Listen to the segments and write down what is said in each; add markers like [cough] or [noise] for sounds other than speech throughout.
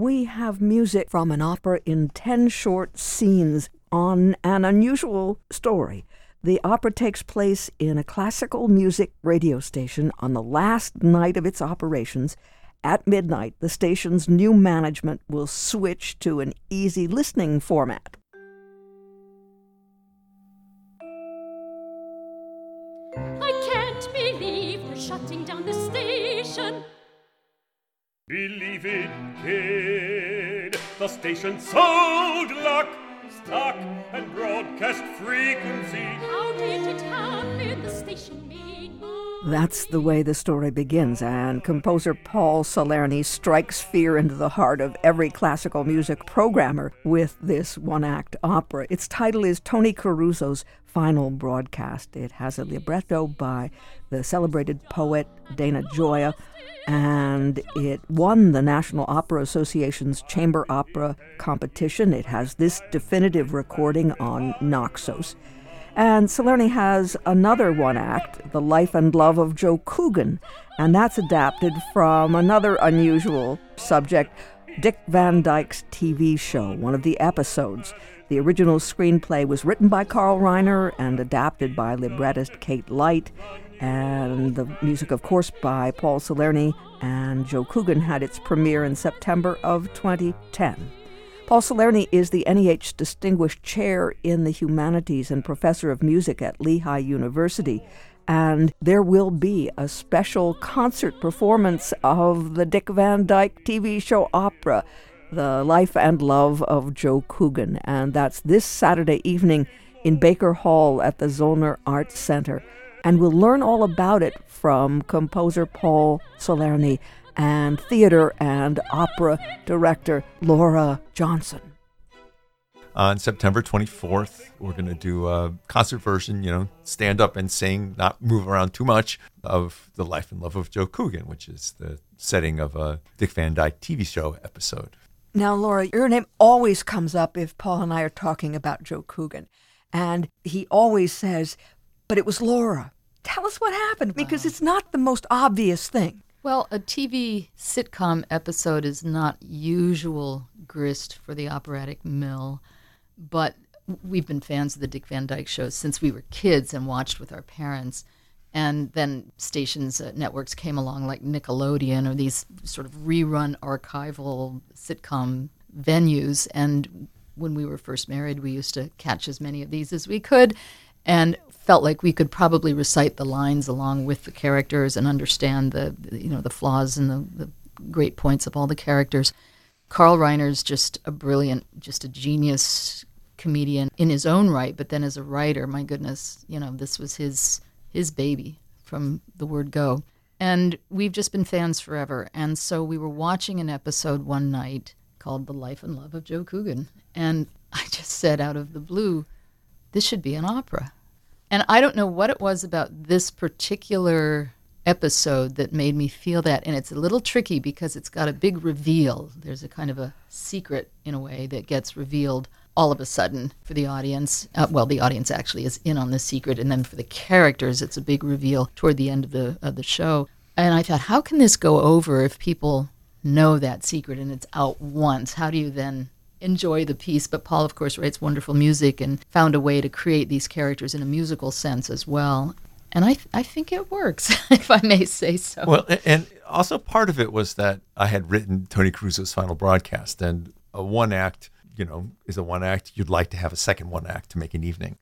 we have music from an opera in 10 short scenes on an unusual story. The opera takes place in a classical music radio station on the last night of its operations. At midnight, the station's new management will switch to an easy listening format. Believe it, kid. The station sold luck, stock, and broadcast frequency. How did it happen? The station made That's the way the story begins, and composer Paul Salerni strikes fear into the heart of every classical music programmer with this one act opera. Its title is Tony Caruso's Final Broadcast. It has a libretto by the celebrated poet Dana Gioia, and it won the National Opera Association's Chamber Opera competition. It has this definitive recording on Naxos. And Salerni has another one act, The Life and Love of Joe Coogan, and that's adapted from another unusual subject, Dick Van Dyke's TV show, one of the episodes. The original screenplay was written by Carl Reiner and adapted by librettist Kate Light, and the music, of course, by Paul Salerni and Joe Coogan had its premiere in September of 2010. Paul Salerni is the NEH Distinguished Chair in the Humanities and Professor of Music at Lehigh University. And there will be a special concert performance of the Dick Van Dyke TV show opera, The Life and Love of Joe Coogan. And that's this Saturday evening in Baker Hall at the Zoellner Arts Center. And we'll learn all about it from composer Paul Salerni and theater and opera director Laura Johnson. On September 24th, we're going to do a concert version, you know, stand up and sing, not move around too much, of The Life and Love of Joe Coogan, which is the setting of a Dick Van Dyke TV show episode. Now, Laura, your name always comes up if Paul and I are talking about Joe Coogan. And he always says, but it was Laura. Tell us what happened because it's not the most obvious thing. Well, a TV sitcom episode is not usual grist for the operatic mill, but we've been fans of the Dick Van Dyke shows since we were kids and watched with our parents. And then stations, uh, networks came along like Nickelodeon or these sort of rerun archival sitcom venues. And when we were first married, we used to catch as many of these as we could and felt like we could probably recite the lines along with the characters and understand the you know the flaws and the, the great points of all the characters. Carl Reiner's just a brilliant, just a genius comedian in his own right, but then as a writer, my goodness, you know, this was his his baby from the word go. And we've just been fans forever. And so we were watching an episode one night called The Life and Love of Joe Coogan. And I just said out of the blue, this should be an opera. And I don't know what it was about this particular episode that made me feel that. And it's a little tricky because it's got a big reveal. There's a kind of a secret, in a way, that gets revealed all of a sudden for the audience. Uh, well, the audience actually is in on the secret. And then for the characters, it's a big reveal toward the end of the, of the show. And I thought, how can this go over if people know that secret and it's out once? How do you then enjoy the piece. But Paul, of course, writes wonderful music and found a way to create these characters in a musical sense as well. And I, th- I think it works, [laughs] if I may say so. Well, and also part of it was that I had written Tony Caruso's final broadcast, and a one act, you know, is a one act. You'd like to have a second one act to make an evening.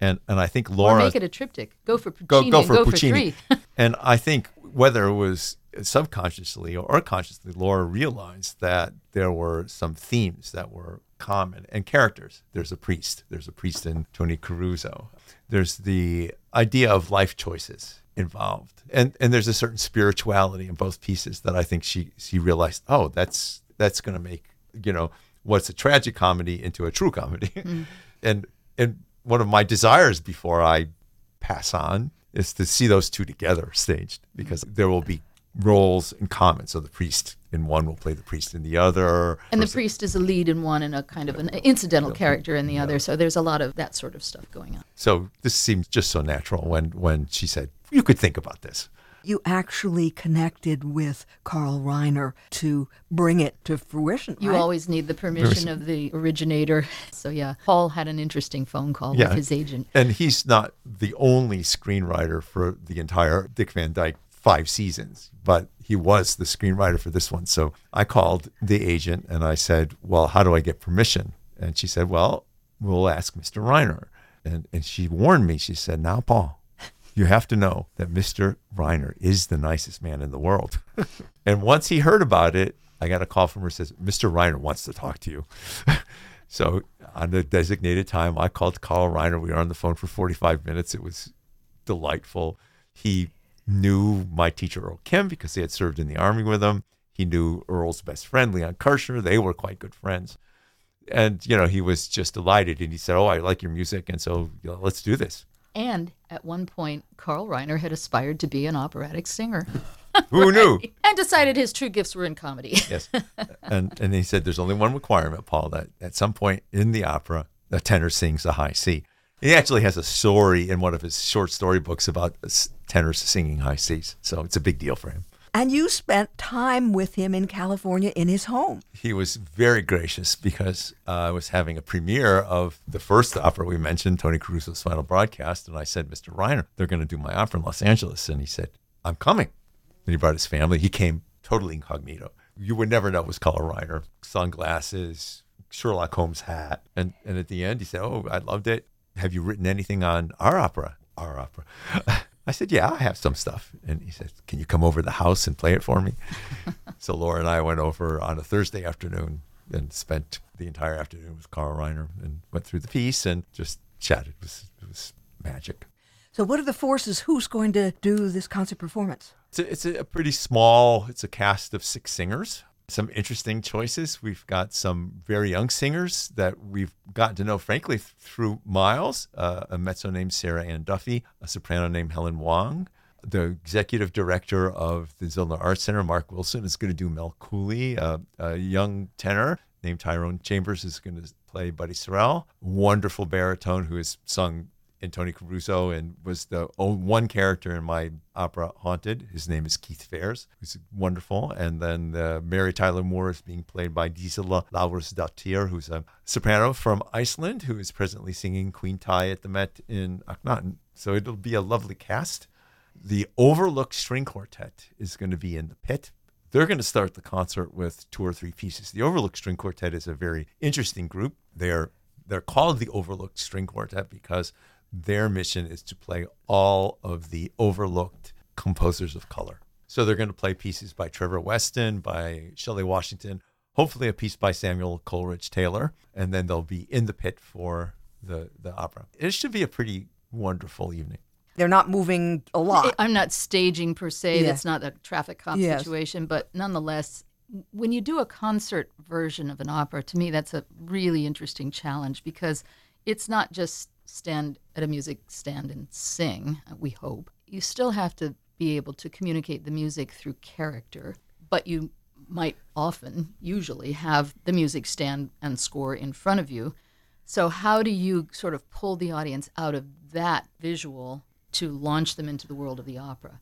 And, and I think or Laura make it a triptych. Go for Puccini go and for go Puccini. for three. [laughs] and I think whether it was subconsciously or consciously, Laura realized that there were some themes that were common and characters. There's a priest. There's a priest in Tony Caruso. There's the idea of life choices involved, and and there's a certain spirituality in both pieces that I think she she realized. Oh, that's that's going to make you know what's a tragic comedy into a true comedy, [laughs] mm. and and one of my desires before I pass on is to see those two together staged because there will be roles in common. So the priest in one will play the priest in the other. And the priest is a lead in one and a kind of an incidental character in the other. So there's a lot of that sort of stuff going on. So this seems just so natural when when she said you could think about this. You actually connected with Carl Reiner to bring it to fruition. You right? always need the permission of the originator. [laughs] So yeah, Paul had an interesting phone call Yeah. with his agent. And he's not the only screenwriter for the entire Dick Van Dyke five seasons, but he was the screenwriter for this one. So I called the agent and I said, Well, how do I get permission? And she said, Well, we'll ask Mr. Reiner. And, and she warned me, she said, Now, Paul, you have to know that Mr. Reiner is the nicest man in the world. [laughs] and once he heard about it, I got a call from her says, Mr. Reiner wants to talk to you. [laughs] so on the designated time, I called Carl Reiner. We were on the phone for 45 minutes. It was delightful. He knew my teacher Earl Kim because he had served in the army with him. He knew Earl's best friend, Leon Kirchner. They were quite good friends. And, you know, he was just delighted. And he said, Oh, I like your music. And so you know, let's do this. And at one point, Carl Reiner had aspired to be an operatic singer [laughs] Who knew? [laughs] and decided his true gifts were in comedy. [laughs] yes. And and he said there's only one requirement, Paul, that at some point in the opera, the tenor sings a high C. He actually has a story in one of his short story books about tenors singing high Cs. So it's a big deal for him. And you spent time with him in California in his home. He was very gracious because uh, I was having a premiere of the first opera we mentioned, Tony Caruso's final broadcast. And I said, Mr. Reiner, they're going to do my opera in Los Angeles. And he said, I'm coming. And he brought his family. He came totally incognito. You would never know it was Carl Reiner. Sunglasses, Sherlock Holmes hat. And, and at the end, he said, Oh, I loved it. Have you written anything on our opera? Our opera. [laughs] I said, Yeah, I have some stuff. And he said, Can you come over to the house and play it for me? [laughs] so Laura and I went over on a Thursday afternoon and spent the entire afternoon with Carl Reiner and went through the piece and just chatted. It was, it was magic. So, what are the forces? Who's going to do this concert performance? It's a, it's a pretty small, it's a cast of six singers. Some interesting choices. We've got some very young singers that we've gotten to know, frankly, th- through Miles, uh, a mezzo named Sarah Ann Duffy, a soprano named Helen Wong. The executive director of the Zoellner Arts Center, Mark Wilson, is going to do Mel Cooley. Uh, a young tenor named Tyrone Chambers is going to play Buddy Sorrell. Wonderful baritone who has sung in Tony Caruso and was the one character in my opera Haunted. His name is Keith Fairs, who's wonderful. And then uh, Mary Tyler Moore is being played by Disella Larusdottir, who's a soprano from Iceland who is presently singing Queen Tye at the Met in Akhnaten. So it'll be a lovely cast. The Overlook String Quartet is going to be in the pit. They're going to start the concert with two or three pieces. The Overlook String Quartet is a very interesting group. They're they're called the Overlooked String Quartet because their mission is to play all of the overlooked composers of color. So they're going to play pieces by Trevor Weston, by Shelley Washington, hopefully a piece by Samuel Coleridge Taylor, and then they'll be in the pit for the the opera. It should be a pretty wonderful evening. They're not moving a lot. I'm not staging per se. Yeah. It's not a traffic cop Yes. situation, but nonetheless, when you do a concert version of an opera, to me that's a really interesting challenge because it's not just stand at a music stand and sing. We hope you still have to be able to communicate the music through character, but you might often, usually, have the music stand and score in front of you. So, how do you sort of pull the audience out of that visual to launch them into the world of the opera?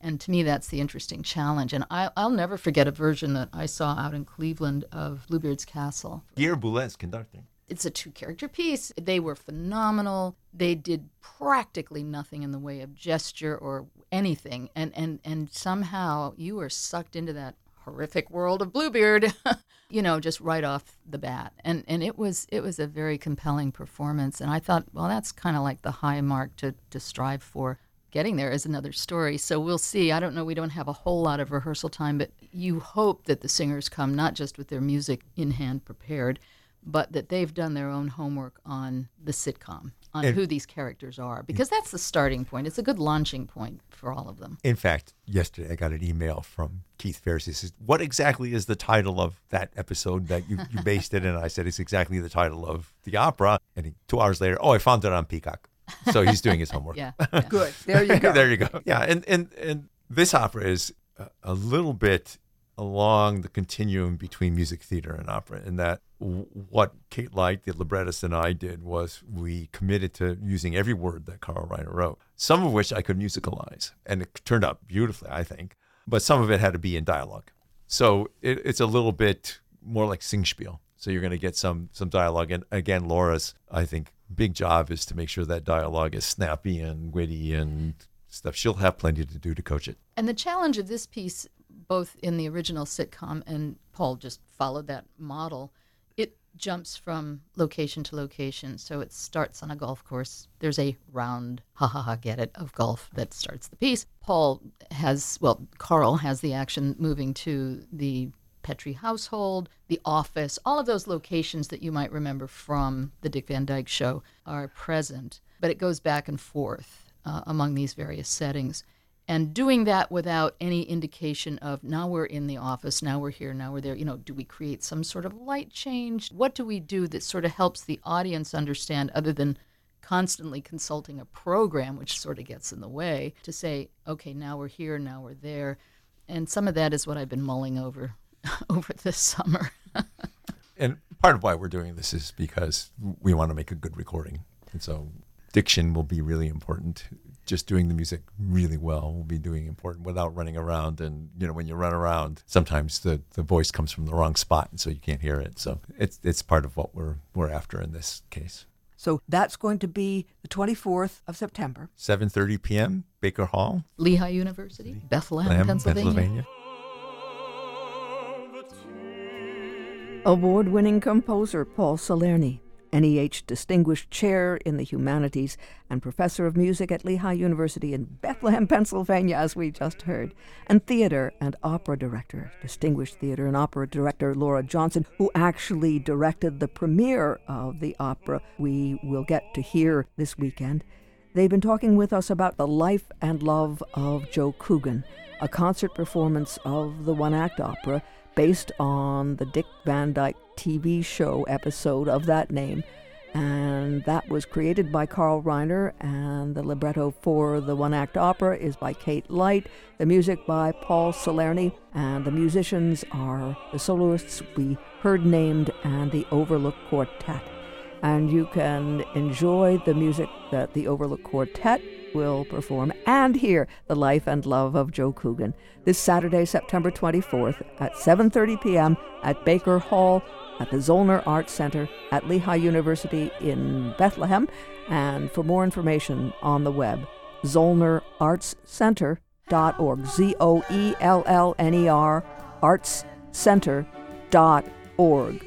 And to me, that's the interesting challenge. And I, I'll never forget a version that I saw out in Cleveland of Bluebeard's Castle. Pierre Boulez conducting. It's a two character piece. They were phenomenal. They did practically nothing in the way of gesture or anything. And, and, and somehow you were sucked into that horrific world of Bluebeard, [laughs] you know, just right off the bat. And, and it was it was a very compelling performance. And I thought, well, that's kind of like the high mark to, to strive for. Getting there is another story. So we'll see. I don't know. We don't have a whole lot of rehearsal time, but you hope that the singers come not just with their music in hand prepared, but that they've done their own homework on the sitcom, on And- who these characters are, because that's the starting point. It's a good launching point for all of them. In fact, yesterday I got an email from Keith Ferris. He says, What exactly is the title of that episode that you, you [laughs] based it in? And I said, It's exactly the title of the opera. And he, two hours later, Oh, I found it on Peacock. So he's doing his homework. Yeah. yeah. [laughs] Good. There you go. [laughs] there you go. Yeah, and and and this opera is a, a little bit along the continuum between music theater and opera, in that what Kate Light, the librettist, and I did was we committed to using every word that Carl Reiner wrote, some of which I could musicalize, and it turned out beautifully, I think, but some of it had to be in dialogue. So it, it's a little bit more like Singspiel. So you're going to get some some dialogue, and again, Laura's I think big job is to make sure that dialogue is snappy and witty and stuff. She'll have plenty to do to coach it. And the challenge of this piece, both in the original sitcom and Paul just followed that model, it jumps from location to location. So it starts on a golf course. There's a round, ha ha ha, get it, of golf that starts the piece. Paul has, well, Carl has the action moving to the Petrie household, the office, all of those locations that you might remember from the Dick Van Dyke show are present. But it goes back and forth uh, among these various settings. And doing that without any indication of now we're in the office, now we're here, now we're there. You know, do we create some sort of light change? What do we do that sort of helps the audience understand, other than constantly consulting a program, which sort of gets in the way, to say, okay, now we're here, now we're there. And some of that is what I've been mulling over [laughs] over this summer. [laughs] and part of why we're doing this is because we want to make a good recording. And so diction will be really important. Just doing the music really well will be doing important without running around. And you know, when you run around, sometimes the, the voice comes from the wrong spot, and so you can't hear it. So it's it's part of what we're we're after in this case. So that's going to be the 24th of September. 7:30 p.m. Baker Hall, Lehigh University, Bethlehem, Lamb, Pennsylvania. Pennsylvania. Award winning composer Paul Salerni, NEH Distinguished Chair in the Humanities and Professor of Music at Lehigh University in Bethlehem, [laughs] Pennsylvania, as we just heard, and theater and opera director, Distinguished Theater and Opera Director Laura Johnson, who actually directed the premiere of the opera we will get to hear this weekend. They've been talking with us about the life and love of Joe Coogan, a concert performance of the one act opera based on the Dick Van Dyke TV show episode of that name. And that was created by Carl Reiner, and the libretto for the one act opera is by Kate Light, the music by Paul Salerni, and the musicians are the soloists we heard named and the Overlook Quartet. And you can enjoy the music that the Overlook Quartet will perform and hear the life and love of Joe Coogan this Saturday, September 24th at 7:30 p.m. at Baker Hall at the Zoellner Arts Center at Lehigh University in Bethlehem. And for more information on the web, zoellnerartscenter.org. Z O E L L N E R artscenter.org.